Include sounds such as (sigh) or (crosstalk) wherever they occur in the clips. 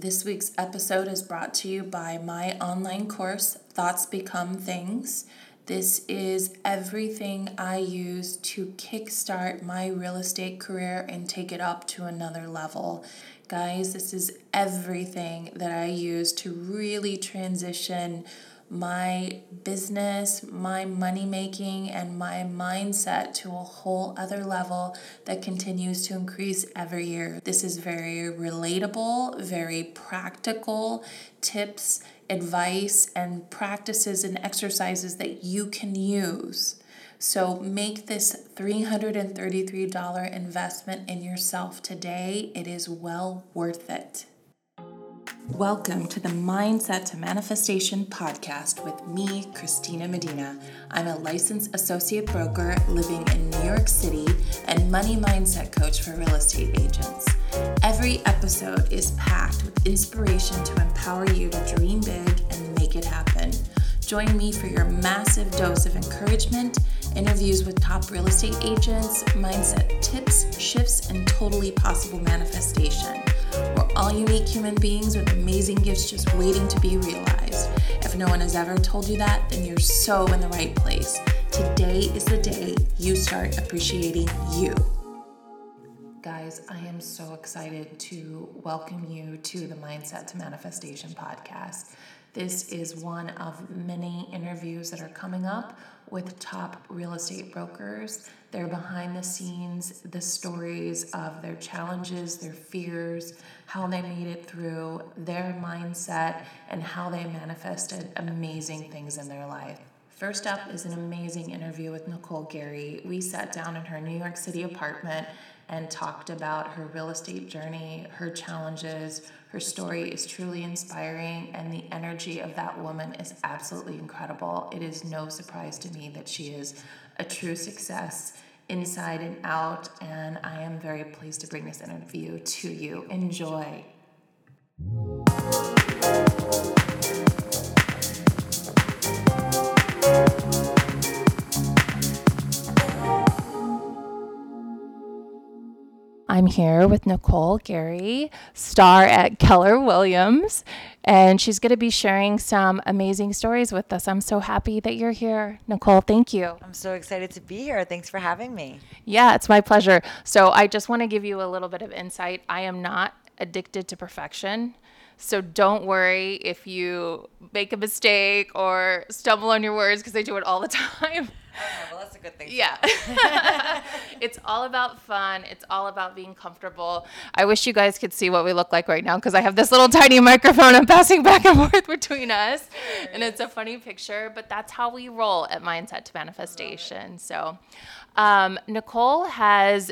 This week's episode is brought to you by my online course, Thoughts Become Things. This is everything I use to kickstart my real estate career and take it up to another level. Guys, this is everything that I use to really transition my business, my money making, and my mindset to a whole other level that continues to increase every year. This is very relatable, very practical tips, advice, and practices and exercises that you can use. So make this $333 investment in yourself today. It is well worth it. Welcome to the Mindset to Manifestation podcast with me, Christina Medina. I'm a licensed associate broker living in New York City and money mindset coach for real estate agents. Every episode is packed with inspiration to empower you to dream big and make it happen. Join me for your massive dose of encouragement, interviews with top real estate agents, mindset tips, shifts, and totally possible manifestation. We're all unique human beings with amazing gifts just waiting to be realized. If no one has ever told you that, then you're so in the right place. Today is the day you start appreciating you. Guys, I am so excited to welcome you to the Mindset to Manifestation podcast. This is one of many interviews that are coming up with top real estate brokers. They're behind the scenes, the stories of their challenges, their fears, how they made it through, their mindset, and how they manifested amazing things in their life. First up is an amazing interview with Nicole Gary. We sat down in her New York City apartment and talked about her real estate journey, her challenges. Her story is truly inspiring, and the energy of that woman is absolutely incredible. It is no surprise to me that she is a true success inside and out, and I am very pleased to bring this interview to you. Enjoy. I'm here with Nicole Gary, star at Keller Williams, and she's going to be sharing some amazing stories with us. I'm so happy that you're here. Nicole, thank you. I'm so excited to be here. Thanks for having me. Yeah, it's my pleasure. So, I just want to give you a little bit of insight. I am not addicted to perfection. So don't worry if you make a mistake or stumble on your words because I do it all the (laughs) time. Okay, well, that's a good thing. Yeah. (laughs) (laughs) it's all about fun. It's all about being comfortable. I wish you guys could see what we look like right now because I have this little tiny microphone I'm passing back and forth between us. And it's a funny picture, but that's how we roll at Mindset to Manifestation. So, um, Nicole has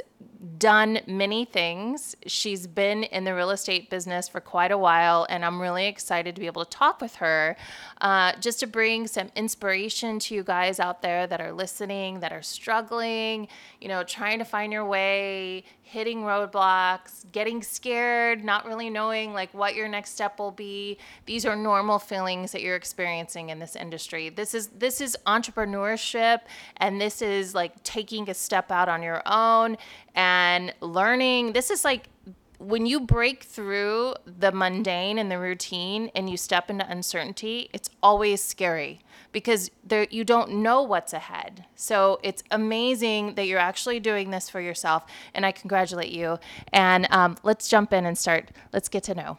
done many things. She's been in the real estate business for quite a while, and I'm really excited to be able to talk with her uh, just to bring some inspiration to you guys out there that are listening, that are struggling, you know, trying to find your way, hitting roadblocks, getting scared, not really knowing like what your next step will be. These are normal feelings that you're experiencing in this industry. This is this is entrepreneurship and this is like taking a step out on your own and learning. This is like when you break through the mundane and the routine and you step into uncertainty, it's always scary because there you don't know what's ahead. So it's amazing that you're actually doing this for yourself, and I congratulate you. And um, let's jump in and start. Let's get to know,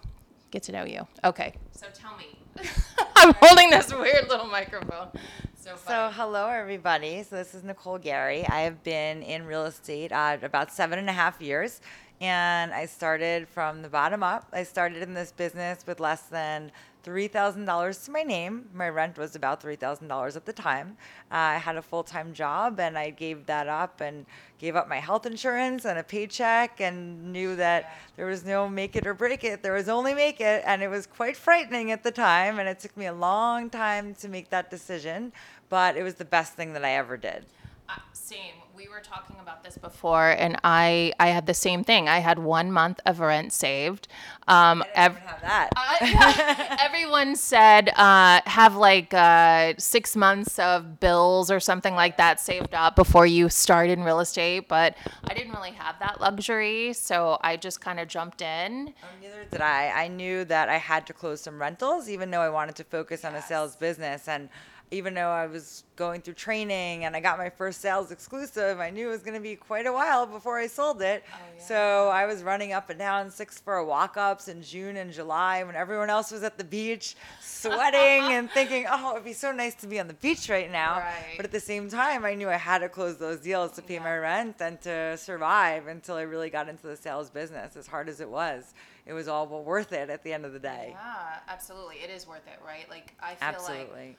get to know you. Okay. So tell me. (laughs) I'm holding this weird little microphone. So, so, hello everybody. So this is Nicole Gary. I have been in real estate uh, about seven and a half years and I started from the bottom up. I started in this business with less than $3,000 to my name. My rent was about $3,000 at the time. Uh, I had a full time job and I gave that up and gave up my health insurance and a paycheck and knew that there was no make it or break it. There was only make it. And it was quite frightening at the time. And it took me a long time to make that decision, but it was the best thing that I ever did. Uh, same we were talking about this before, and I I had the same thing. I had one month of rent saved. Um, I didn't have that. Uh, yeah. (laughs) Everyone said uh, have like uh, six months of bills or something like that saved up before you start in real estate, but I didn't really have that luxury, so I just kind of jumped in. Oh, neither did I. I knew that I had to close some rentals, even though I wanted to focus on a sales business. And even though I was going through training and I got my first sales exclusive, I knew it was going to be quite a while before I sold it. Oh, yeah. So I was running up and down six for walk ups in June and July when everyone else was at the beach sweating (laughs) and thinking, oh, it'd be so nice to be on the beach right now. Right. But at the same time, I knew I had to close those deals to pay Yeah. my rent and to survive until I really got into the sales business, as hard as it was. It was all well worth it at the end of the day. Yeah, absolutely. It is worth it, right? Like I feel like Absolutely.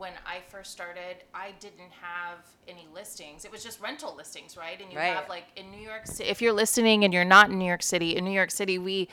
When I first started, I didn't have any listings. It was just rental listings, right? And you Right. have like in New York City, if you're listening and you're not in New York City, in New York City, we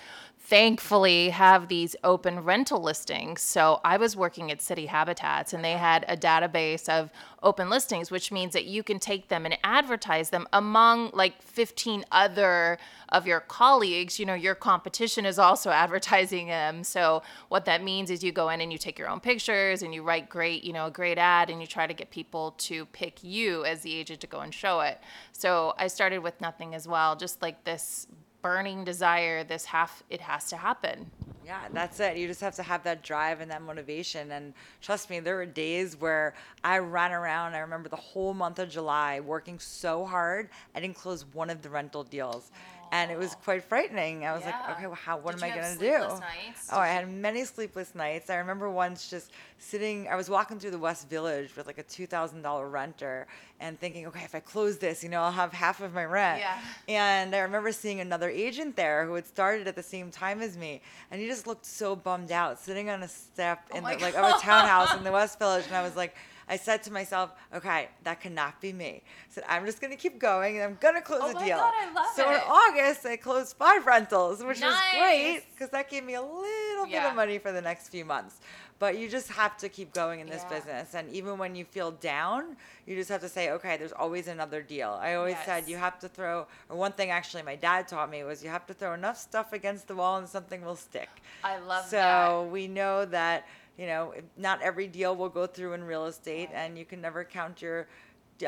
thankfully have these open rental listings. So I was working at Citi Habitats and they uh-huh. had a database of open listings, which means that you can take them and advertise them among like 15 other of your colleagues. You know, your competition is also (laughs) advertising them. So what that means is you go in and you take your own pictures and you write great, you know, a great ad and you try to get people to pick you as the agent to go and show it. So I started with nothing as well, just like this burning desire, this half it has to happen. Yeah, that's it. You just have to have that drive and that motivation. And trust me, there were days where I ran around. I remember the whole month of July working so hard. I didn't close one of the rental deals. And it was quite frightening. I was Yeah. like, okay, well, how, what Did am I to do? nights? Oh, I had many sleepless nights. I remember once just sitting, I was walking through the West Village with like a $2,000 renter and thinking, okay, if I close this, you know, I'll have half of my rent. Yeah. And I remember seeing another agent there who had started at the same time as me, and he just looked so bummed out, sitting on a step oh in Oh my the, like of a (laughs) townhouse in the West Village, and I was like. I said to myself, okay, that cannot be me. I said, I'm just going to keep going and I'm going to close Oh a my deal. God, I love so in. August, I closed five rentals, which was great because that gave me a little bit of money for the next few months. But you just have to keep going in this Yeah. business. And even when you feel down, you just have to say, okay, there's always another deal. I always said you have to throw, or one thing actually my dad taught me was you have to throw enough stuff against the wall and something will stick. I love so that. So we know that, you know, not every deal will go through in real estate and you can never count your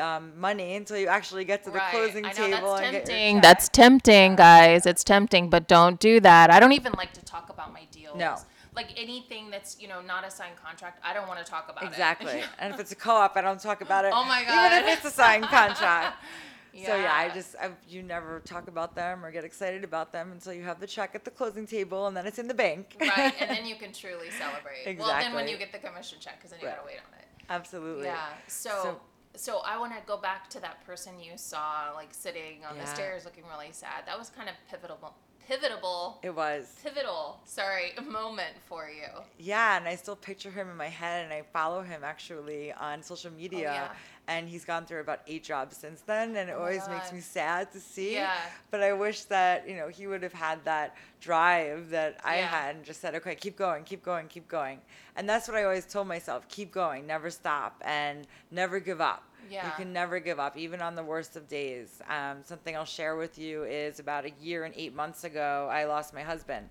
um, money until you actually get to the Right. closing I know table that's and tempting. check. That's tempting, guys. It's tempting, but don't do that. I don't even like to talk about my deals. No. Like anything that's you know not a signed contract, I don't want to talk about Exactly. it. Exactly. (laughs) and if it's a co-op, I don't talk about it. Oh my god. Even God. if it's a signed contract. (laughs) So yeah, I just I, you never talk about them or get excited about them until you have the check at the closing table and then it's in the bank. right, and then (laughs) you can truly celebrate. Exactly. Well, then when you get the commission check, because then you Right. gotta wait on it. Absolutely. Yeah. So, so, I want to go back to that person you saw, like sitting on the stairs, looking really sad. That was kind of pivotal, pivotal, It was. pivotal. Sorry, (laughs) moment for you. Yeah, and I still picture him in my head, and I follow him actually on social media. Oh, yeah. And he's gone through about eight jobs since then, and it Oh always makes me sad to see. Yeah. But I wish that you know he would have had that drive that I Yeah. had, and just said, "Okay, keep going, keep going, keep going." And that's what I always told myself: keep going, never stop, and never give up. You can never give up, even on the worst of days. Um, something I'll share with you is about a year and eight months ago, I lost my husband.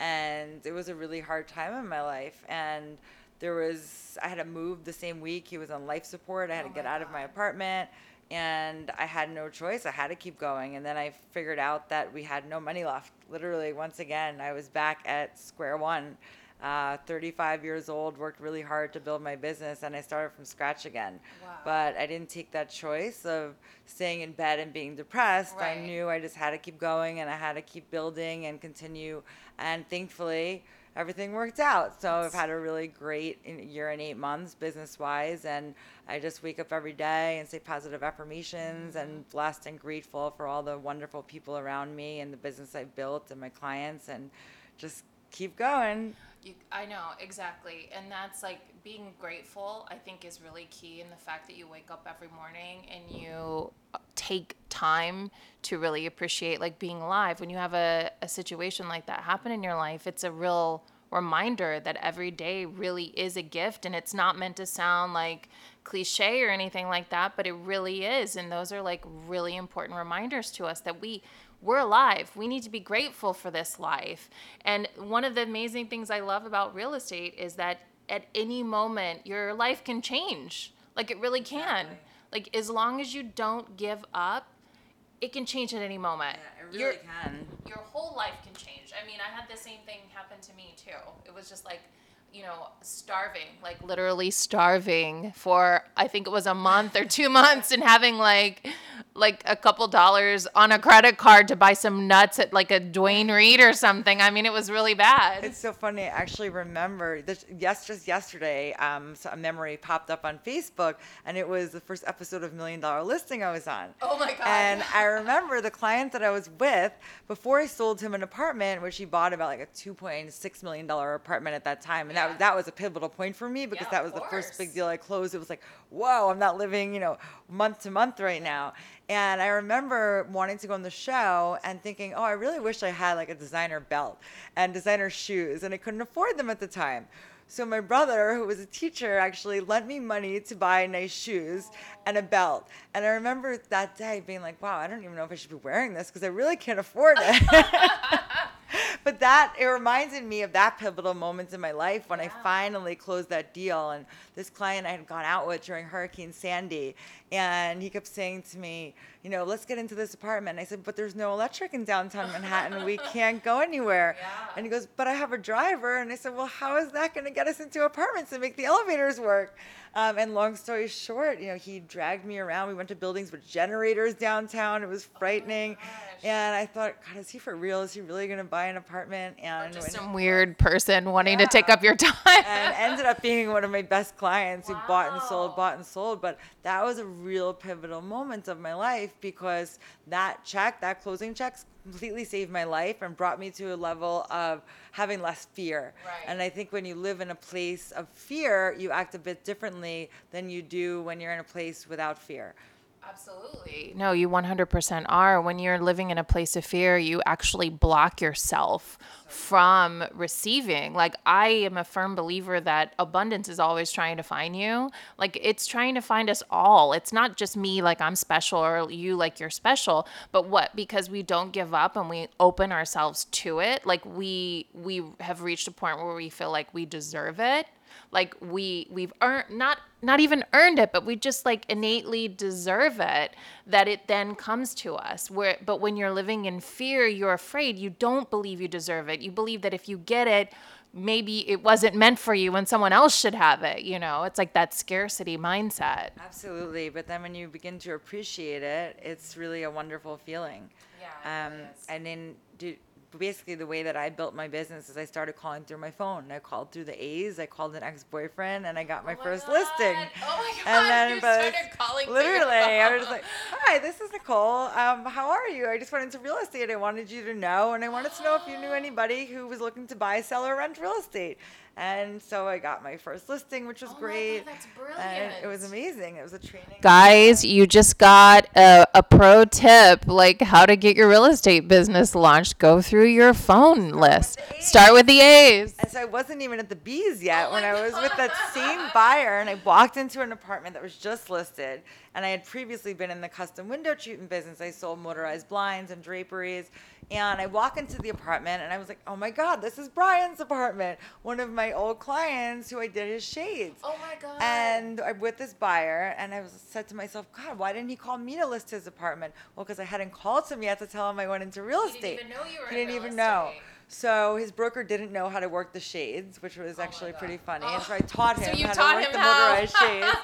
And it was a really hard time in my life. And there was, I had to move the same week. He was on life support. I had Oh to get out of my apartment. And I had no choice. I had to keep going. And then I figured out that we had no money left. Literally, once again, I was back at square one. Uh, 35 years old, worked really hard to build my business, and I started from scratch again. Wow. But I didn't take that choice of staying in bed and being depressed. Right. I knew I just had to keep going and I had to keep building and continue. And thankfully, everything worked out. So I've had a really great year and eight months business wise. And I just wake up every day and say positive affirmations and blessed and grateful for all the wonderful people around me and the business I've built and my clients and just keep going. You, I know exactly, and that's like being grateful. I think is really key in the fact that you wake up every morning and you uh, take time to really appreciate like being alive. When you have a, a situation like that happen in your life, it's a real reminder that every day really is a gift and it's not meant to sound like cliche or anything like that, but it really is. And those are like really important reminders to us that we we're alive. We need to be grateful for this life. And one of the amazing things I love about real estate is that at any moment your life can change. Like it really can. Exactly. Like as long as you don't give up, it can change at any moment. Yeah, it really your, can. Your whole life can change. I mean, I had the same thing happen to me too. It was just like you know, starving, like literally starving for I think it was a month or two (laughs) months and having like like a couple dollars on a credit card to buy some nuts at like a Duane Reade or something. I mean, it was really bad. It's so funny. I actually remember this, yes, just yesterday, um, so a memory popped up on Facebook and it was the first episode of Million Dollar Listing I was on. Oh my God. And I remember the client that I was with before I sold him an apartment, which he bought about like a $2.6 million apartment at that time. And yeah. that that that was a pivotal point for me because yeah, that was the first big deal I closed. It was like, whoa, I'm not living, you know, month to month right now. And I remember wanting to go on the show and thinking, oh, I really wish I had like a designer belt and designer shoes, and I couldn't afford them at the time. So my brother, who was a teacher, actually lent me money to buy nice shoes and a belt. And I remember that day being like, wow, I don't even know if I should be wearing this because I really can't afford it. (laughs) (laughs) but that it reminded me of that pivotal moment in my life when yeah. I finally closed that deal. And this client I had gone out with during Hurricane Sandy, and he kept saying to me, you know, let's get into this apartment. And I said, but there's no electric in downtown Manhattan. We (laughs) can't go anywhere. Yeah. And he goes, but I have a driver. And I said, well, how is that going to get us into apartments and make the elevators work? Um, and long story short, you know, he dragged me around. We went to buildings with generators downtown. It was frightening. Oh and I thought, God, is he for real? Is he really going to buy an apartment? And or just some weird person wanting yeah. to take up your time. and ended up being one of my best clients wow. who bought and sold, bought and sold. But that was a real pivotal moment of my life because that check, that closing check, completely saved my life and brought me to a level of having less fear. Right. And I think when you live in a place of fear, you act a bit differently than you do when you're in a place without fear. Absolutely. No, you 100% are. When you're living in a place of fear, you actually block yourself from receiving. Like, I am a firm believer that abundance is always trying to find you. Like, it's trying to find us all. It's not just me, like I'm special, or you, like you're special, but what? Because we don't give up and we open ourselves to it. Like, we, we have reached a point where we feel like we deserve it like we we've earned not not even earned it but we just like innately deserve it that it then comes to us. Where but when you're living in fear you're afraid. You don't believe you deserve it. You believe that if you get it maybe it wasn't meant for you and someone else should have it you know? It's like that scarcity mindset. Absolutely. But then when you begin to appreciate it it's really a wonderful feeling. Yeah um, and then do, basically the way that I built my business is I started calling through my phone. I called through the A's. I called an ex-boyfriend, and I got my, oh my first God. listing. Oh my God! And then, you started calling. Literally, I was like, "Hi, this is Nicole. Um, how are you? I just went into real estate. I wanted you to know, and I wanted to know if you knew (gasps) anybody who was looking to buy, sell, or rent real estate." And so I got my first listing, which was oh great. God, that's brilliant. And it was amazing. It was a training. Guys, you just got a, a pro tip like how to get your real estate business launched. Go through your phone Start list. With Start with the A's. And so I wasn't even at the B's yet oh when I was God. with that same buyer and I walked into an apartment that was just listed. And I had previously been in the custom window treatment business. I sold motorized blinds and draperies. And I walk into the apartment and I was like, oh my God, this is Brian's apartment. One of my old clients who I did his shades. Oh my God. And I'm with this buyer and I was said to myself, God, why didn't he call me to list his apartment? Well, because I hadn't called him yet to tell him I went into real he estate. Didn't even know you were he didn't even estate. know. So his broker didn't know how to work the shades, which was oh actually pretty funny. Oh. And so I oh, taught him so how taught to work the how? motorized (laughs) shades.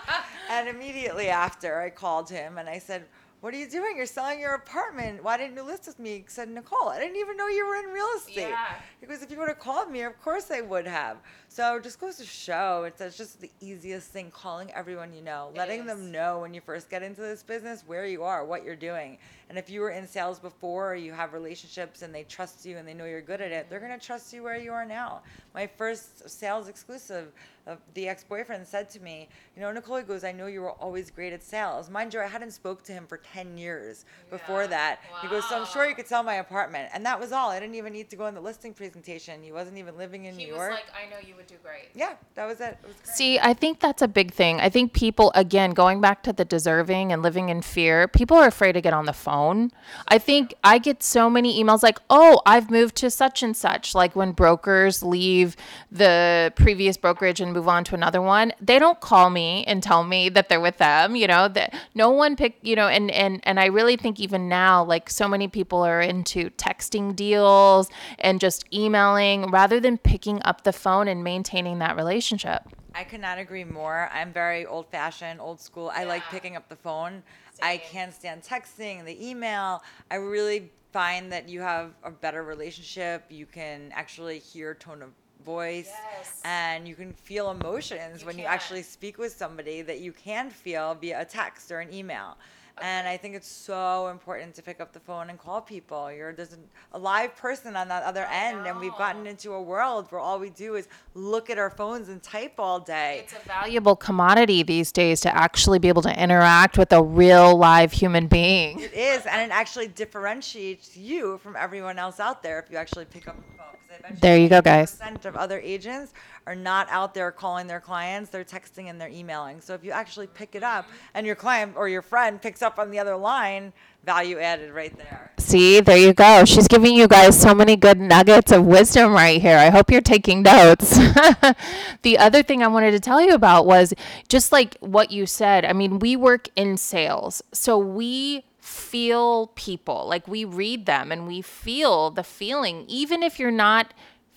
and immediately after, I called him and I said, what are you doing? You're selling your apartment. Why didn't you list with me? Said Nicole. I didn't even know you were in real estate. Yeah. Because if you would have called me, of course I would have. So it just goes to show it's, it's just the easiest thing calling everyone you know, letting them know when you first get into this business where you are, what you're doing. And if you were in sales before or you have relationships and they trust you and they know you're good at it, they're going to trust you where you are now. My first sales exclusive, uh, the ex-boyfriend said to me, you know, Nicole goes, I know you were always great at sales. Mind you, I hadn't spoke to him for 10 years before that. Wow. He goes, So I'm sure you could sell my apartment. And that was all. I didn't even need to go in the listing presentation. He wasn't even living in He New was York. like, I know you would do great. yeah, that was it. it was great. See, I think that's a big thing. I think people, again, going back to the deserving and living in fear, people are afraid to get on the phone. I think I get so many emails like, oh, I've moved to such and such. Like when brokers leave the previous brokerage and move on to another one, they don't call me and tell me that they're with them, you know, that no one pick, you know, and, and, and I really think even now, like so many people are into texting deals and just emailing rather than picking up the phone and maintaining that relationship. I could not agree more. I'm very old fashioned, old school. I like picking up the phone. I can't stand texting, the email. I really find that you have a better relationship. You can actually hear tone of voice Yes. and you can feel emotions You when you actually speak with somebody that you can feel via a text or an email. And I think it's so important to pick up the phone and call people. You're there's an- a live person on that other end, and we've gotten into a world where all we do is look at our phones and type all day. It's a valuable commodity these days to actually be able to interact with a real live human being. It is, and it actually differentiates you from everyone else out there if you actually pick up the phone. 'Cause I bet There you go, guys. Percent of other agents are not out there calling their clients; they're texting and they're emailing. So if you actually pick it up, and your client or your friend picks up on the other line, value added right there. See, there you go. She's giving you guys so many good nuggets of wisdom right here. I hope you're taking notes. (laughs) the other thing I wanted to tell you about was just like what you said. I mean, we work in sales, so we feel people. Like we read them and we feel the feeling, even if you're not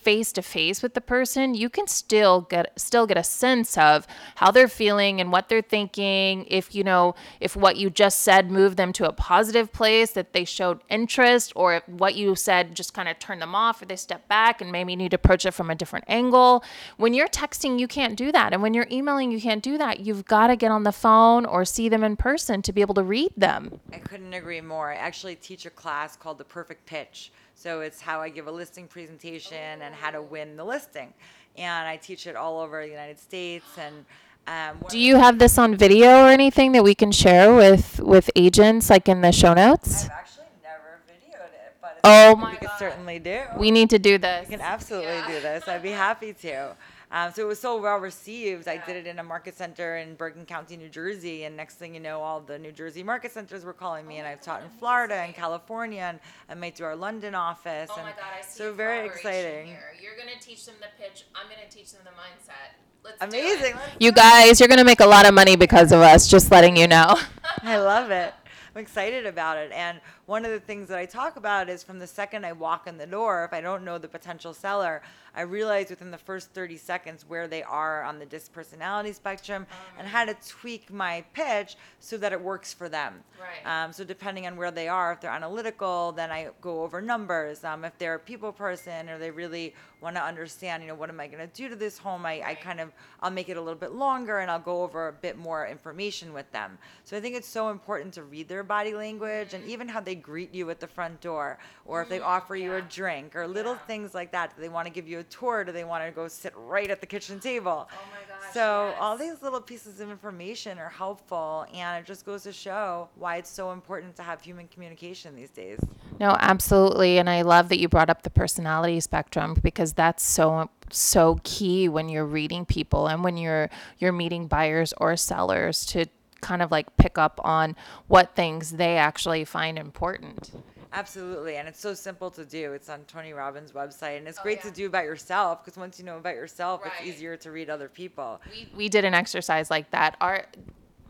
face to face with the person, you can still get still get a sense of how they're feeling and what they're thinking. If you know, if what you just said moved them to a positive place, that they showed interest, or if what you said just kind of turned them off, or they step back and maybe need to approach it from a different angle. When you're texting, you can't do that, and when you're emailing, you can't do that. You've got to get on the phone or see them in person to be able to read them. I couldn't agree more. I actually teach a class called the Perfect Pitch. So it's how I give a listing presentation and how to win the listing, and I teach it all over the United States. And um, Do you have this on video or anything that we can share with with agents, like in the show notes? I've actually never videoed it, but it's Oh something my we could God. certainly do. We need to do this. We can absolutely do this. I'd be happy to. Um, so it was so well received. I did it in a market center in Bergen County, New Jersey, and next thing you know, all the New Jersey market centers were calling me, and I've taught in Florida and California, and I might do our London office. Oh and my God, I see so very exciting. Here. You're gonna teach them the pitch. I'm gonna teach them the mindset. Let's Amazing. Do it. You guys, you're going to make a lot of money because of us, just letting you know. (laughs) I love it. I'm (laughs) excited about it. And one of the things that I talk about is from the second I walk in the door, if I don't know the potential seller, I realize within the first 30 seconds where they are on the DISC personality spectrum and how to tweak my pitch so that it works for them. Right. Um, so depending on where they are, if they're analytical, then I go over numbers. Um, if they're a people person or they really want to understand, you know, what am I going to do to this home? I, I kind of, I'll make it a little bit longer and I'll go over a bit more information with them. So I think it's so important to read their body language and even how they greet you at the front door or if they mm, offer you a drink or little Yeah. things like that. Do they want to give you a tour? Do they want to go sit right at the kitchen table? Oh my gosh, So all these little pieces of information are helpful and it just goes to show why it's so important to have human communication these days. No, absolutely. And I love that you brought up the personality spectrum because that's so so key when you're reading people and when you're you're meeting buyers or sellers to kind of like pick up on what things they actually find important. Absolutely, and it's so simple to do. It's on Tony Robbins' website, and it's oh, great yeah. to do about yourself because once you know about yourself, Right. it's easier to read other people. We, we did an exercise like that. Are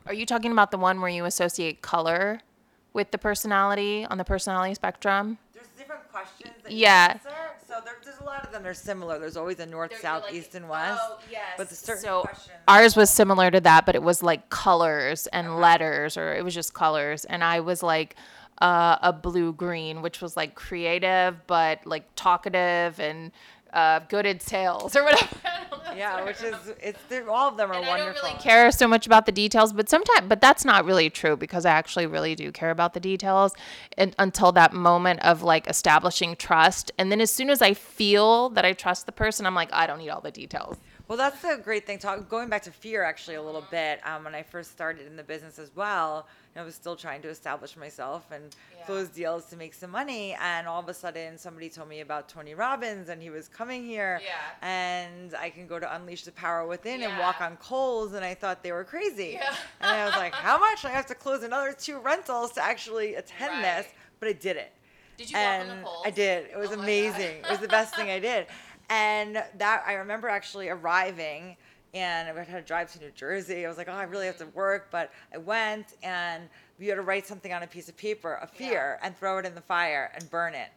are you talking about the one where you associate color with the personality on the personality spectrum? Questions that Yeah. you answer, so there, there's a lot of them. They're similar. There's always a north, They're- you're south, like, east, and west. Oh yes. But the certain So questions. ours was similar to that, but it was like colors and letters, or it was just colors. And I was like uh, a blue green, which was like creative, but like talkative and uh, good at sales or whatever. (laughs) I don't know. yeah, which is it's all of them are And I don't wonderful. really care so much about the details, but sometimes, but that's not really true because I actually really do care about the details and, until that moment of like establishing trust. And then as soon as I feel that I trust the person, I'm like, I don't need all the details. Well, that's a great thing. Talk, going back to fear, actually, a little bit. Um, when I first started in the business as well, I was still trying to establish myself and close deals to make some money. And all of a sudden, somebody told me about Tony Robbins, and he was coming here. Yeah. And I can go to Unleash the Power Within and walk on coals. And I thought they were crazy. Yeah. And I was like, (laughs) how much? I have to close another two rentals to actually attend this. But I did it Did you and walk on the poles? I did. It was Oh amazing. It was the best thing I did. And that I remember actually arriving and I had to drive to New Jersey. I was like, oh, I really have to work, but I went and you had to write something on a piece of paper, a fear, and throw it in the fire and burn it.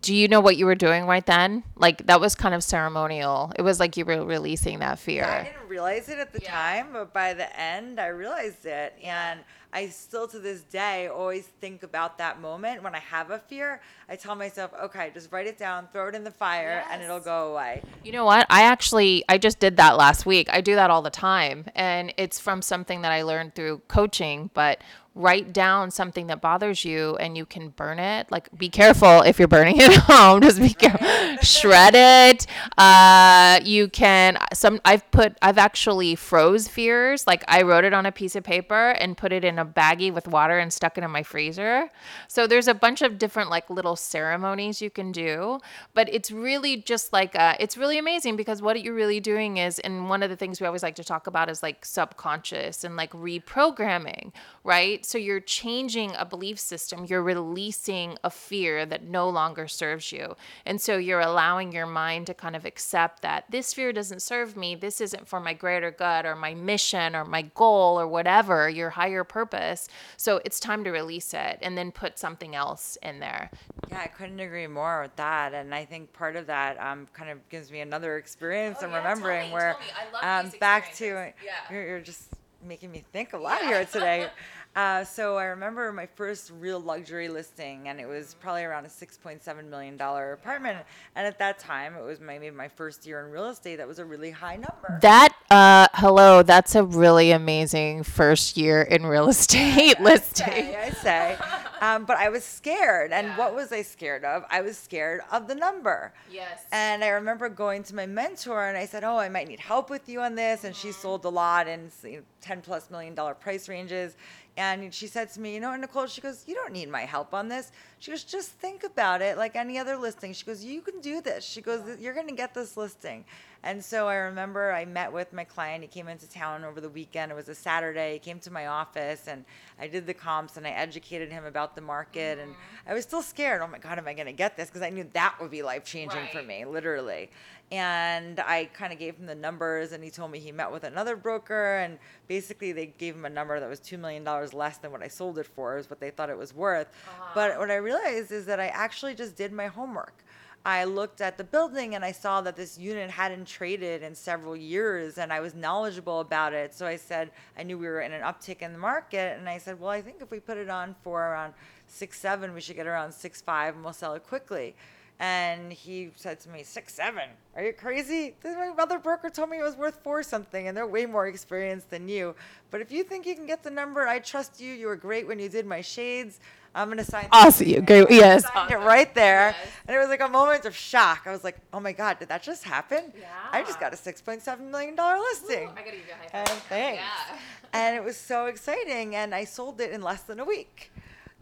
Do you know what you were doing right then? Like that was kind of ceremonial. It was like you were releasing that fear. I didn't realize it at the Yeah. time, but by the end, I realized it. And I still to this day always think about that moment when I have a fear. I tell myself, okay, just write it down, throw it in the fire, and it'll go away. You know what? I actually I just did that last week. I do that all the time and it's from something that I learned through coaching, but write down something that bothers you and you can burn it. Like be careful if you're burning (laughs) it at home, just be careful. (laughs) Shred it. Uh you can some I've put I've actually froze fears. Like I wrote it on a piece of paper and put it in a baggie with water and stuck it in my freezer. So there's a bunch of different like little ceremonies you can do, but it's really just like uh, it's really amazing because what you're really doing is, and one of the things we always like to talk about is like subconscious and like reprogramming, right? So you're changing a belief system, you're releasing a fear that no longer serves you, and so you're allowing your mind to kind of accept that this fear doesn't serve me, this isn't for my greater good or my mission or my goal or whatever your higher purpose. So it's time to release it and then put something else in there. Yeah, I couldn't agree more with that, and I think part of that um, kind of gives me another experience. Oh, I'm yeah, remembering me, where tell me. I love um, back to. Yeah. you're, you're just making me think a lot here today. (laughs) Uh, so I remember my first real luxury listing, and it was probably around a six point seven million dollar apartment. And at that time, it was maybe my first year in real estate. That was a really high number. That uh hello, that's a really amazing first year in real (laughs) estate listing. say, I say. Um, but I was scared. And what was I scared of? I was scared of the number. Yes. And I remember going to my mentor and I said, Oh, I might need help with you on this. And she sold a lot in you know, 10 plus million dollar price ranges. And she said to me, You know what, Nicole? She goes, You don't need my help on this. She goes, Just think about it like any other listing. She goes, You can do this. She goes, You're going to get this listing. And so I remember I met with my client. He came into town over the weekend. It was a Saturday. He came to my office and I did the comps and I educated him about the market. And mm-hmm. I was still scared. Oh my God, am I going to get this? Because I knew that would be life changing for me, literally. And I kind of gave him the numbers and he told me he met with another broker. And basically, they gave him a number that was $2 million less than what I sold it for, is what they thought it was worth. Uh-huh. But what I realized is that I actually just did my homework. I looked at the building and I saw that this unit hadn't traded in several years and I was knowledgeable about it. So I said, I knew we were in an uptick in the market. And I said, well, I think if we put it on for around six, seven, we should get around six, five and we'll sell it quickly. And he said to me, six, seven, are you crazy? My other broker told me it was worth four something and they're way more experienced than you. But if you think you can get the number, I trust you. You were great when you did my shades. I'm going to sign. Awesome. You go- yes. Signed it right there. Yes. And it was like a moment of shock. I was like, oh my God, did that just happen? I just got a $6.7 million listing. I gotta give you a high And five. thanks. Yeah. And it was so exciting. And I sold it in less than a week.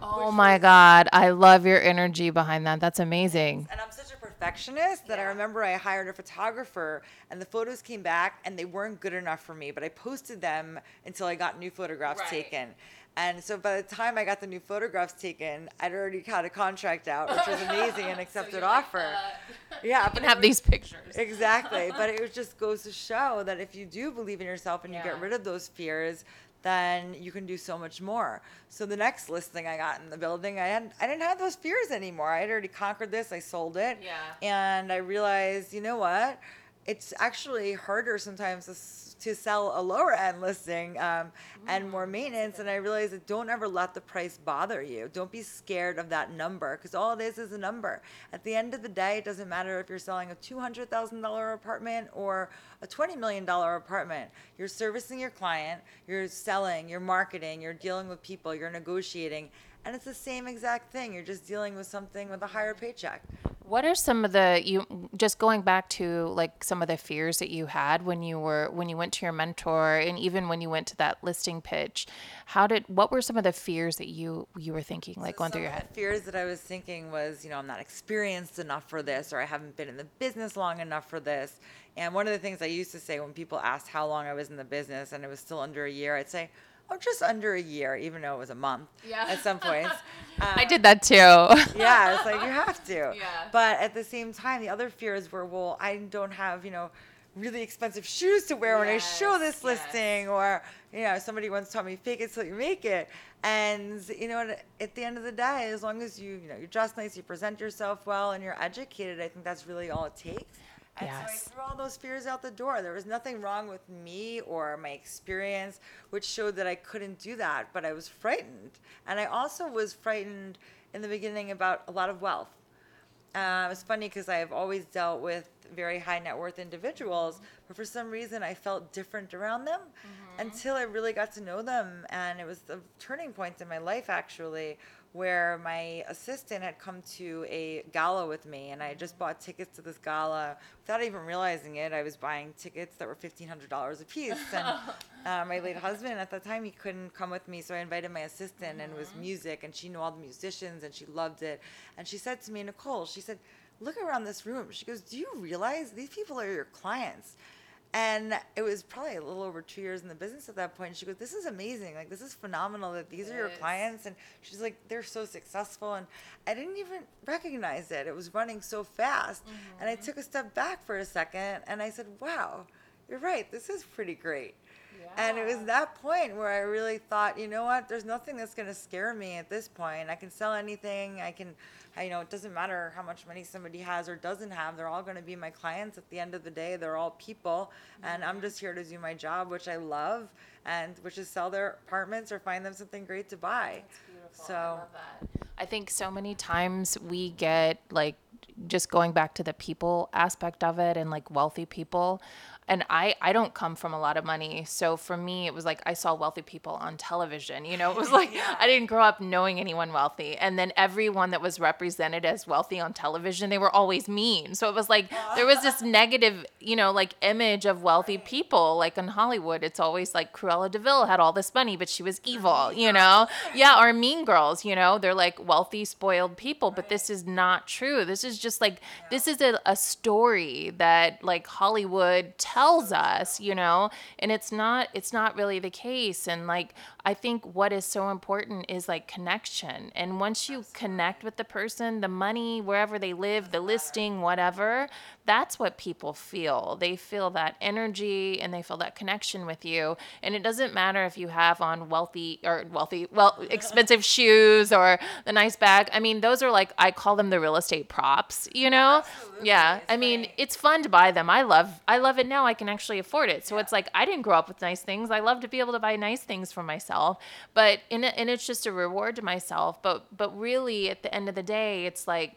Oh my God. I love your energy behind that. That's amazing. And I'm such a perfectionist that I remember I hired a photographer and the photos came back and they weren't good enough for me, but I posted them until I got new photographs Right. taken. And so by the time I got the new photographs taken, I'd already had a contract out, which was amazing, and (laughs) accepted offer. (laughs) yeah, but can it have these pictures. Exactly. (laughs) but it just goes to show that if you do believe in yourself and you Yeah. get rid of those fears, then you can do so much more. So the next listing I got in the building, I hadn't I didn't have those fears anymore. I had already conquered this. I sold it. Yeah. And I realized, you know what? It's actually harder sometimes to, to sell a lower end listing um, and more maintenance. And I realized that don't ever let the price bother you. Don't be scared of that number because all it is is a number. At the end of the day, it doesn't matter if you're selling a $200,000 apartment or a $20 million apartment. You're servicing your client, you're selling, you're marketing, you're dealing with people, you're negotiating. And it's the same exact thing. You're just dealing with something with a higher paycheck. What are some of the you just going back to like some of the fears that you had when you were when you went to your mentor and even when you went to that listing pitch? How did what were some of the fears that you you were thinking like going through your head? fears that I was thinking was, you know, I'm not experienced enough for this, or I haven't been in the business long enough for this. And one of the things I used to say when people asked how long I was in the business and it was still under a year, I'd say, oh, just under a year, even though it was a month Yeah. at some points. (laughs) I Um, did that too. (laughs) yeah, it's like you have to. (laughs) Yeah. But at the same time, the other fears were, well, I don't have, you know, really expensive shoes to wear when I show this yes. listing, or you know, somebody once taught me, fake it till you make it. And you know, at the end of the day, as long as you, you know, you dress nice, you present yourself well, and you're educated, I think that's really all it takes. And so I Yes. threw all those fears out the door. There was nothing wrong with me or my experience, which showed that I couldn't do that, but I was frightened. And I also was frightened in the beginning about a lot of wealth. Uh, it's funny because I've always dealt with very high net worth individuals, but for some reason I felt different around them until I really got to know them. And it was the turning point in my life, actually, where my assistant had come to a gala with me, and I had just bought tickets to this gala without even realizing it. I was buying tickets that were $1,500 a piece. (laughs) And uh, my late husband at the time, he couldn't come with me, so I invited my assistant, and it was music, and she knew all the musicians, and she loved it. And she said to me, Nicole, she said, look around this room. She goes, do you realize these people are your clients? And it was probably a little over two years in the business at that point. She goes, This is amazing. Like, this is phenomenal that these are your Yes. clients. And she's like, They're so successful. And I didn't even recognize it. It was running so fast. And I mm-hmm. took a step back for a second and I said, Wow, you're right. This is pretty great. And it was that point where I really thought, you know what? There's nothing that's going to scare me at this point. I can sell anything. I can, I, you know, it doesn't matter how much money somebody has or doesn't have. They're all going to be my clients at the end of the day. They're all people. And I'm just here to do my job, which I love, and which is sell their apartments or find them something great to buy. So, I think so many times we get like just going back to the people aspect of it and like wealthy people. And I, I don't come from a lot of money. So for me, it was like I saw wealthy people on television. You know, it was (laughs) like I didn't grow up knowing anyone wealthy. And then everyone that was represented as wealthy on television, they were always mean. So it was like there was this (laughs) negative, you know, like image of wealthy people. Like in Hollywood, it's always like Cruella de Vil had all this money, but she was evil, you know? (laughs) Yeah, or Mean Girls, you know? They're like wealthy, spoiled people, but this is not true. This is just like, this is a, a story that like Hollywood tells us, you know? And it's not, it's not really the case. And like, I think what is so important is like connection. And once you connect with the person, the money, wherever they live, the listing, whatever, that's what people feel. They feel that energy and they feel that connection with you. And it doesn't matter if you have on wealthy or wealthy, well, expensive (laughs) shoes or the nice bag. I mean, those are like, I call them the real estate props, you know? Yeah. I mean, it's fun to buy them. I love, I love it now. I can actually afford it. So it's like, I didn't grow up with nice things. I love to be able to buy nice things for myself, but, it, and it's just a reward to myself. But, but really at the end of the day, it's like,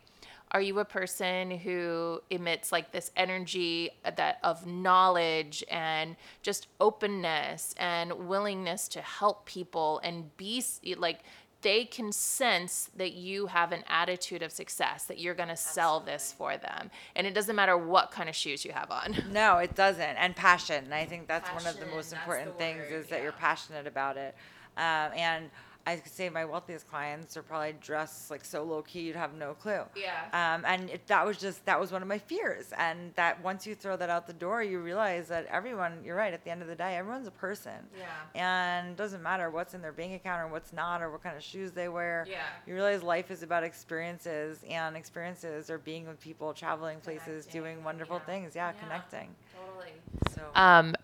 are you a person who emits like this energy uh, that of knowledge and just openness and willingness to help people and be like they can sense that you have an attitude of success that you're going to sell this for them and it doesn't matter what kind of shoes you have on no, it doesn't. And passion. I think that's one of the most important the things word, is that you're passionate about it. Um, and I could say my wealthiest clients are probably dressed like so low key, you'd have no clue. Yeah. Um, and it, that was just, that was one of my fears. And that once you throw that out the door, you realize that everyone, you're right, at the end of the day, everyone's a person. Yeah. And it doesn't matter what's in their bank account or what's not or what kind of shoes they wear. Yeah. You realize life is about experiences, and experiences are being with people, traveling places, Connecting, doing wonderful yeah. things. Yeah, Yeah. connecting. totally So. Um,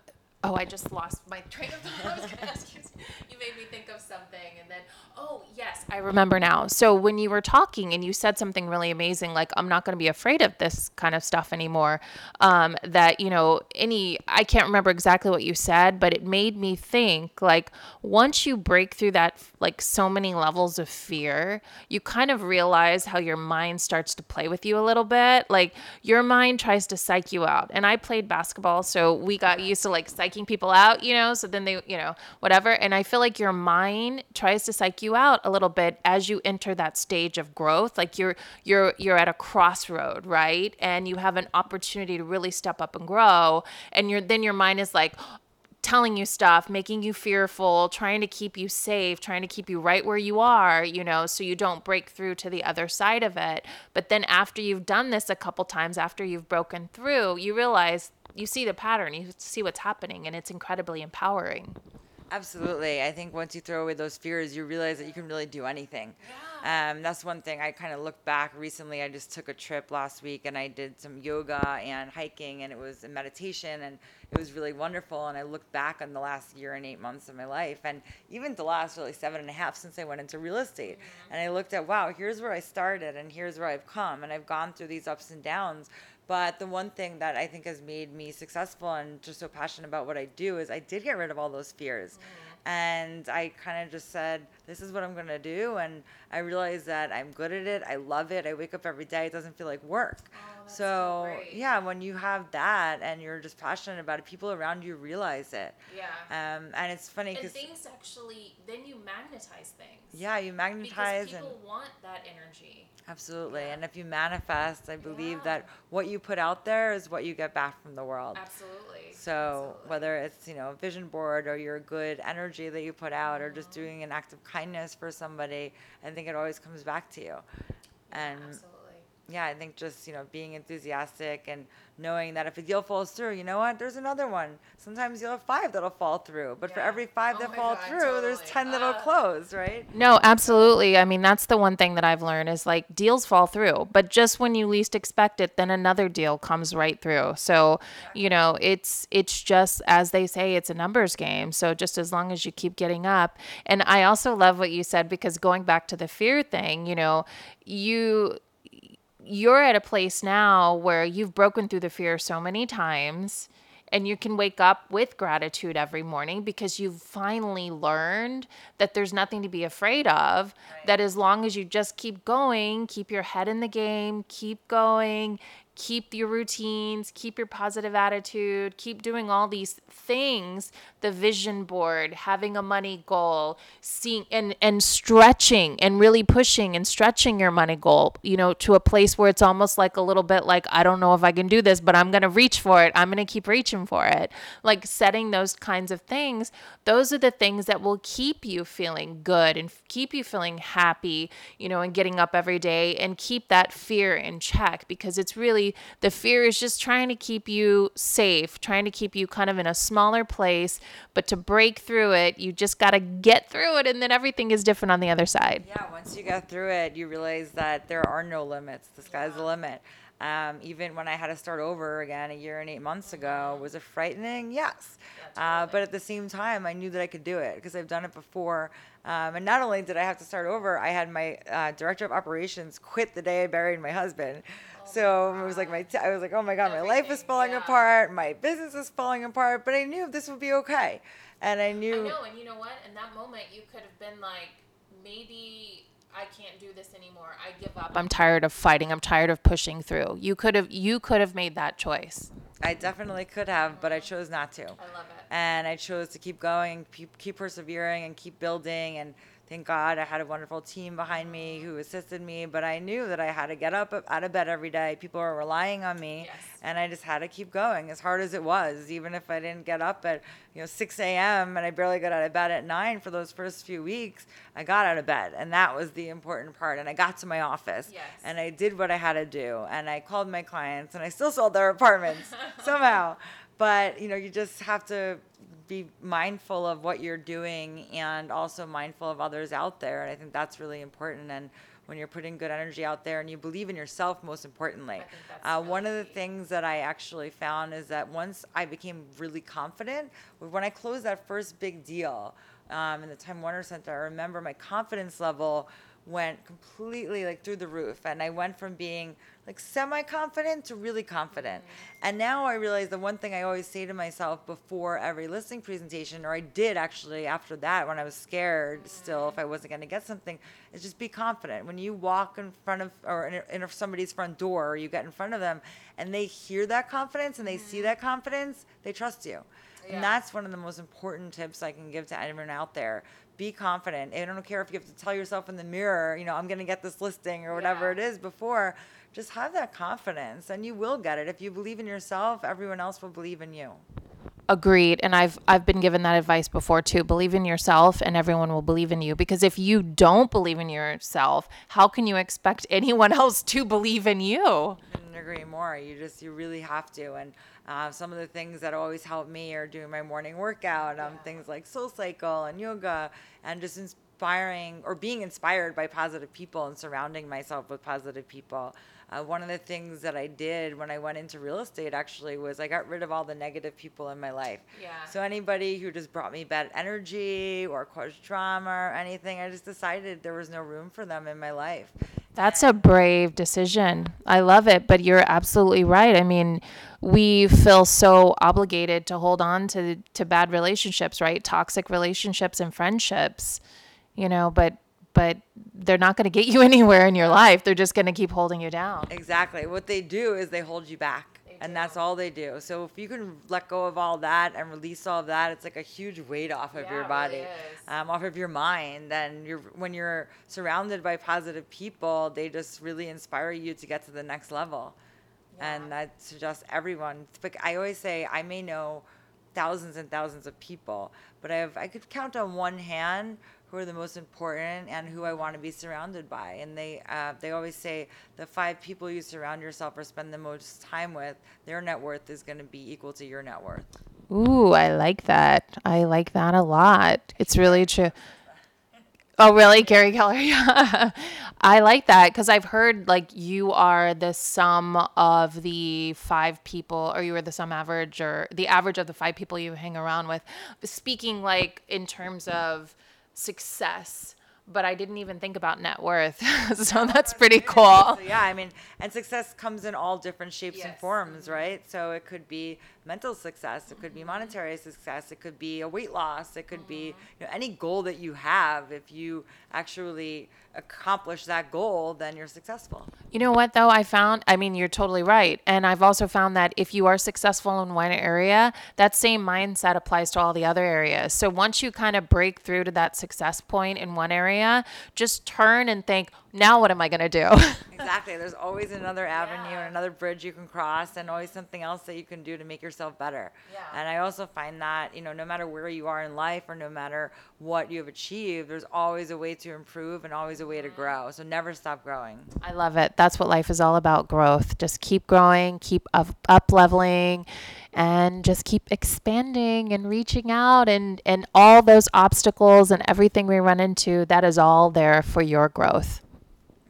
oh, I just lost my train of thought. (laughs) I was going to ask you. You made me think of something, and then oh yes, I remember now. So when you were talking and you said something really amazing, like I'm not going to be afraid of this kind of stuff anymore. Um, that you know, any I can't remember exactly what you said, but it made me think like once you break through that like so many levels of fear, you kind of realize how your mind starts to play with you a little bit. Like your mind tries to psych you out. And I played basketball, so we got used to like psyching people out, you know, so then they, you know, whatever. And and I feel like your mind tries to psych you out a little bit as you enter that stage of growth. Like you're you're you're at a crossroad, right? And you have an opportunity to really step up and grow. And you're then your mind is like, telling you stuff, making you fearful, trying to keep you safe, trying to keep you right where you are, you know, so you don't break through to the other side of it. But then after you've done this a couple times, after you've broken through, you realize you see the pattern, you see what's happening, and it's incredibly empowering. Absolutely. I think once you throw away those fears, you realize that you can really do anything. Um, that's one thing I kind of look back recently. I just took a trip last week and I did some yoga and hiking, and it was a meditation, and it was really wonderful. And I looked back on the last year and eight months of my life, and even the last really seven and a half since I went into real estate. And I looked at, wow, here's where I started, and here's where I've come, and I've gone through these ups and downs. But the one thing that I think has made me successful and just so passionate about what I do is I did get rid of all those fears. And I kind of just said, this is what I'm going to do. And I realized that I'm good at it. I love it. I wake up every day. It doesn't feel like work. that's so, so yeah, when you have that and you're just passionate about it, people around you realize it. Yeah. Um, and it's funny and because, things actually, then you magnetize things. yeah, you Because magnetize and. people want that energy. Absolutely. And if you manifest, I believe Yeah. that what you put out there is what you get back from the world. Absolutely. So Absolutely. whether it's, you know, a vision board or your good energy that you put out or just mm-hmm. doing an act of kindness for somebody, I think it always comes back to you. And Absolutely. Yeah, I think just, you know, being enthusiastic and knowing that if a deal falls through, you know what, there's another one. Sometimes you'll have five that'll fall through. But for every five Oh that fall God, through, there's totally. ten that'll uh. close, right? No, absolutely. I mean, that's the one thing that I've learned is like deals fall through, but just when you least expect it, then another deal comes right through. So, you know, it's it's just as they say, it's a numbers game. So just as long as you keep getting up. And I also love what you said because going back to the fear thing, you know, you you're at a place now where you've broken through the fear so many times and you can wake up with gratitude every morning because you've finally learned that there's nothing to be afraid of that as long as you just keep going keep your head in the game keep going keep your routines keep your positive attitude keep doing all these things. The vision board having a money goal seeing and and stretching and really pushing and stretching your money goal you know to a place where it's almost like a little bit like i don't know if i can do this but i'm going to reach for it. I'm going to keep reaching for it. Like setting those kinds of things those are the things that will keep you feeling good and keep you feeling happy you know and getting up every day and keep that fear in check because it's really the fear is just trying to keep you safe trying to keep you kind of in a smaller place but to break through it you just got to get through it and then everything is different on the other side Yeah, once you get through it, you realize that there are no limits. The sky's the limit. Um, even when I had to start over again a year and eight months ago, was it frightening? Yes. Uh, but at the same time, I knew that I could do it because I've done it before. Um, and not only did I have to start over, I had my uh, director of operations quit the day I buried my husband. So it was like my, t- I was like, oh my god, my life is falling yeah. apart, my business is falling apart. But I knew this would be okay, and I knew. I know, and you know what? In that moment, you could have been like, maybe I can't do this anymore. I give up. i'm tired of fighting i'm tired of pushing through you could have you could have made that choice I definitely could have, but I chose not to. I love it. And I chose to keep going, keep, keep persevering, and keep building. And thank God I had a wonderful team behind me who assisted me. But I knew that I had to get up out of bed every day. People were relying on me, Yes. and I just had to keep going as hard as it was. Even if I didn't get up at you know 6 a.m. and I barely got out of bed at 9 for those first few weeks, I got out of bed, and that was the important part. And I got to my office, Yes. and I did what I had to do, and I called my clients, and I still sold their apartments (laughs) somehow. But you know, you just have to be mindful of what you're doing and also mindful of others out there. And I think that's really important. And when you're putting good energy out there and you believe in yourself, most importantly. Uh, one of the things that I actually found is that once I became really confident, when I closed that first big deal um, in the Time Warner Center, I remember my confidence level went completely like through the roof and i went from being like semi confident to really confident. Mm-hmm. And now I realize the one thing I always say to myself before every listing presentation, or I did actually after that when I was scared mm-hmm. still if I wasn't going to get something, is just be confident. When you walk in front of or in, in somebody's front door or you get in front of them and they hear that confidence and they mm-hmm. see that confidence, they trust you. Yeah. And that's one of the most important tips I can give to anyone out there. Be confident. I don't care if you have to tell yourself in the mirror, you know, I'm going to get this listing or whatever yeah. it is before. Just have that confidence and you will get it. If you believe in yourself, everyone else will believe in you. Agreed. And I've I've been given that advice before too. Believe in yourself and everyone will believe in you because if you don't believe in yourself, how can you expect (laughs) anyone else to believe in you? I couldn't agree more. You just you really have to and uh, some of the things that always help me are doing my morning workout, um, yeah. things like Soul Cycle and yoga, and just inspiring or being inspired by positive people and surrounding myself with positive people. Uh, one of the things that I did when I went into real estate actually was I got rid of all the negative people in my life. Yeah. So anybody who just brought me bad energy or caused drama or anything, I just decided there was no room for them in my life. That's a brave decision. I love it, but you're absolutely right. I mean, we feel so obligated to hold on to to bad relationships, right? Toxic relationships and friendships, you know, but but they're not going to get you (laughs) anywhere in your life. They're just going to keep holding you down. Exactly. What they do is they hold you back. And that's all they do. So if you can let go of all that and release all of that, it's like a huge weight off of yeah, your body, really um, off of your mind. And you're when you're surrounded by positive people, they just really inspire you to get to the next level. Yeah. And I suggest everyone. I always say I may know thousands and thousands of people, but I have I could count on one hand who are the most important and who I want to be surrounded by. And they uh, they always say the five people you surround yourself or spend the most time with, their net worth is going to be equal to your net worth. Ooh, I like that. I like that a lot. It's really true. Oh, really, Gary Keller? (laughs) Yeah, I like that because I've heard like you are the sum of the five people, or you are the sum average, or the average of the five people you hang around with. Speaking like in terms of success but I didn't even think about net worth. (laughs) so that's pretty cool. Yeah, I mean, and success comes in all different shapes yes. and forms, right? So it could be mental success, it could be monetary success, it could be a weight loss, it could mm-hmm. be you know, any goal that you have. If you actually accomplish that goal, then you're successful. You know what, though? I found, I mean, you're totally right. And I've also found that if you are successful in one area, that same mindset applies to all the other areas. So once you kind of break through to that success point in one area, just turn and think, now what am I going to do? (laughs) exactly. There's always another avenue yeah. and another bridge you can cross, and always something else that you can do to make yourself better. Yeah. And I also find that, you know, no matter where you are in life or no matter what you have achieved, there's always a way to improve and always a way to mm-hmm. grow. So never stop growing. I love it. That's what life is all about growth. Just keep growing, keep up, up leveling and just keep expanding and reaching out and and all those obstacles and everything we run into that is all there for your growth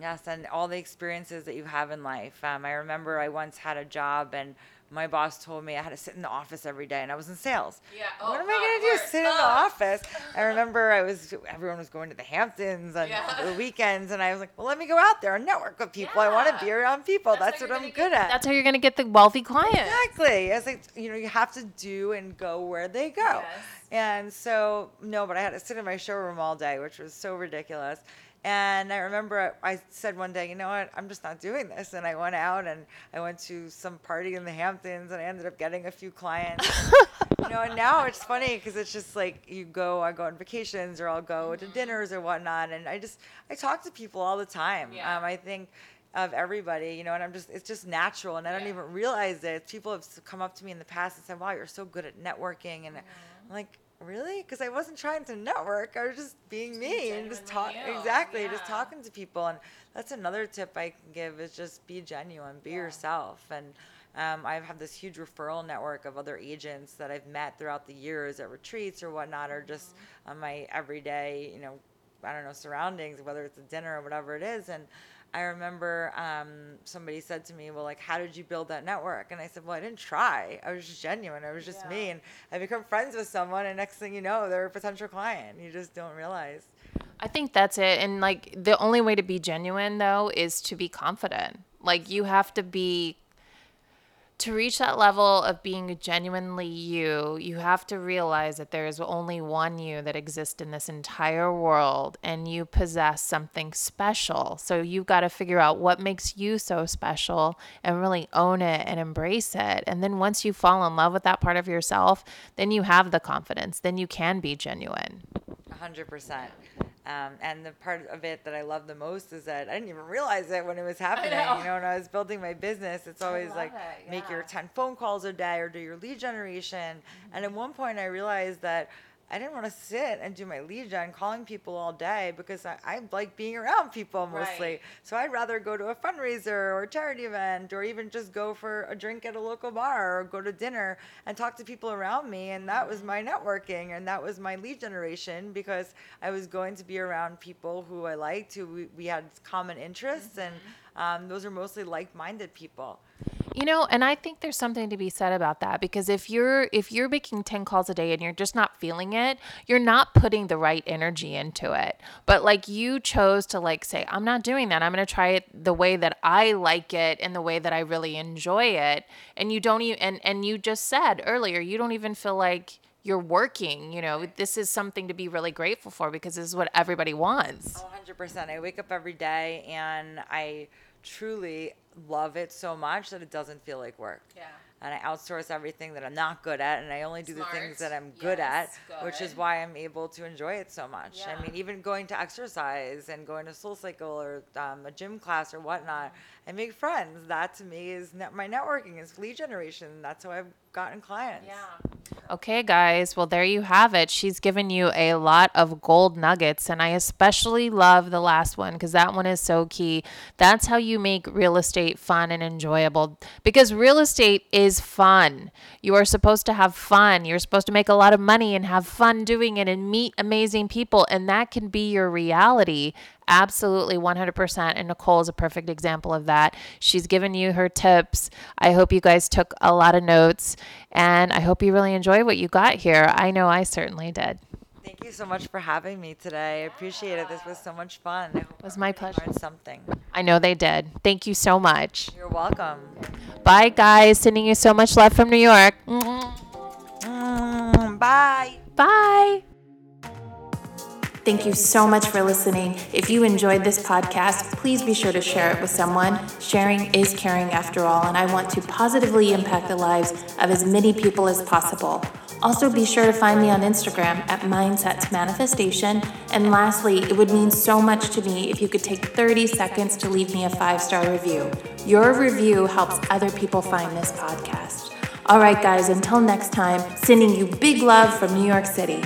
Yes, and all the experiences that you have in life. Um, I remember I once had a job and my boss told me I had to sit in the office every day, and I was in sales. Yeah. Oh, what am God, I gonna do? Sit in the office? I (laughs) remember I was everyone was going to the Hamptons on yeah. the weekends, and I was like, well, let me go out there and network with people. Yeah. I want to be around people. That's, that's what I'm good at. That's how you're gonna get the wealthy clients. Exactly. I was like, you know, you have to do and go where they go. Yes. And so no, but I had to sit in my showroom all day, which was so ridiculous. And I remember I said one day, you know what, I'm just not doing this. And I went out and I went to some party in the Hamptons and I ended up getting a few clients. (laughs) you know, and now it's funny because it's just like you go, I go on vacations or I'll go mm-hmm. to dinners or whatnot. And I just, I talk to people all the time. Yeah. Um, I think of everybody, you know, and I'm just, it's just natural. And I don't yeah. even realize it. People have come up to me in the past and said, wow, you're so good at networking. And mm-hmm. I'm like, really? Because I wasn't trying to network. I was just being me and just talk. Exactly, yeah. just talking to people. And that's another tip I can give is just be genuine, be yeah. yourself. And um, I have this huge referral network of other agents that I've met throughout the years at retreats or whatnot, or just mm-hmm. on my everyday, you know, I don't know, surroundings, whether it's a dinner or whatever it is. And I remember um, somebody said to me, "Well, like, how did you build that network?" And I said, "Well, I didn't try. I was just genuine. I was just yeah. me." And I become friends with someone, and next thing you know, they're a potential client. You just don't realize. I think that's it. And like the only way to be genuine though is to be confident Like you have to be to reach that level of being genuinely you, you have to realize that there is only one you that exists in this entire world and you possess something special. So you've got to figure out what makes you so special and really own it and embrace it. And then once you fall in love with that part of yourself, then you have the confidence, then you can be genuine. 100%. Um, and the part of it that I love the most is that I didn't even realize it when it was (laughs) happening. Know. You know, when I was building my business, it's always like it, yeah. make your 10 phone calls a day or do your lead generation. Mm-hmm. And at one point, I realized that I didn't want to sit and do my lead gen calling people all day because I, I like being around people mostly. Right. So I'd rather go to a fundraiser or a charity event or even just go for a drink at a local bar or go to dinner and talk to people around me. And that was my networking and that was my lead generation because I was going to be around people who I liked, who we, we had common interests, mm-hmm. and um, those are mostly like minded people. You know, and I think there's something to be said about that because if you're if you're making 10 calls a day and you're just not feeling it, you're not putting the right energy into it. But like you chose to like say, I'm not doing that. I'm going to try it the way that I like it and the way that I really enjoy it. And you don't even and and you just said earlier, you don't even feel like you're working you know this is something to be really grateful for because this is what everybody wants oh, 100% i wake up every day and i truly love it so much that it doesn't feel like work. Yeah. And I outsource everything that I'm not good at, and I only do Smart. the things that I'm good yes, at, good. which is why I'm able to enjoy it so much. Yeah. I mean, even going to exercise and going to Soul Cycle or um, a gym class or whatnot, I make friends. That to me is net- my networking is lead generation. That's how I've gotten clients. Yeah. Okay, guys. Well, there you have it. She's given you a lot of gold nuggets, and I especially love the last one because that one is so key. That's how you make real estate fun and enjoyable because real estate is fun. You are supposed to have fun. You're supposed to make a lot of money and have fun doing it and meet amazing people, and that can be your reality Absolutely 100%. And Nicole is a perfect example of that. She's given you her tips. I hope you guys took a lot of notes and I hope you really enjoy what you got here. I know I certainly did. Thank you so much for having me today. I appreciate it. This was so much fun. It was my pleasure. Learned something. I know they did. Thank you so much. You're welcome. Bye, guys. Sending you so much love from New York. Mm, bye. Bye. Thank you so much for listening. If you enjoyed this podcast, please be sure to share it with someone. Sharing is caring after all, and I want to positively impact the lives of as many people as possible. Also, be sure to find me on Instagram at Mindsets Manifestation. And lastly, it would mean so much to me if you could take 30 seconds to leave me a five star review. Your review helps other people find this podcast. All right, guys, until next time, sending you big love from New York City.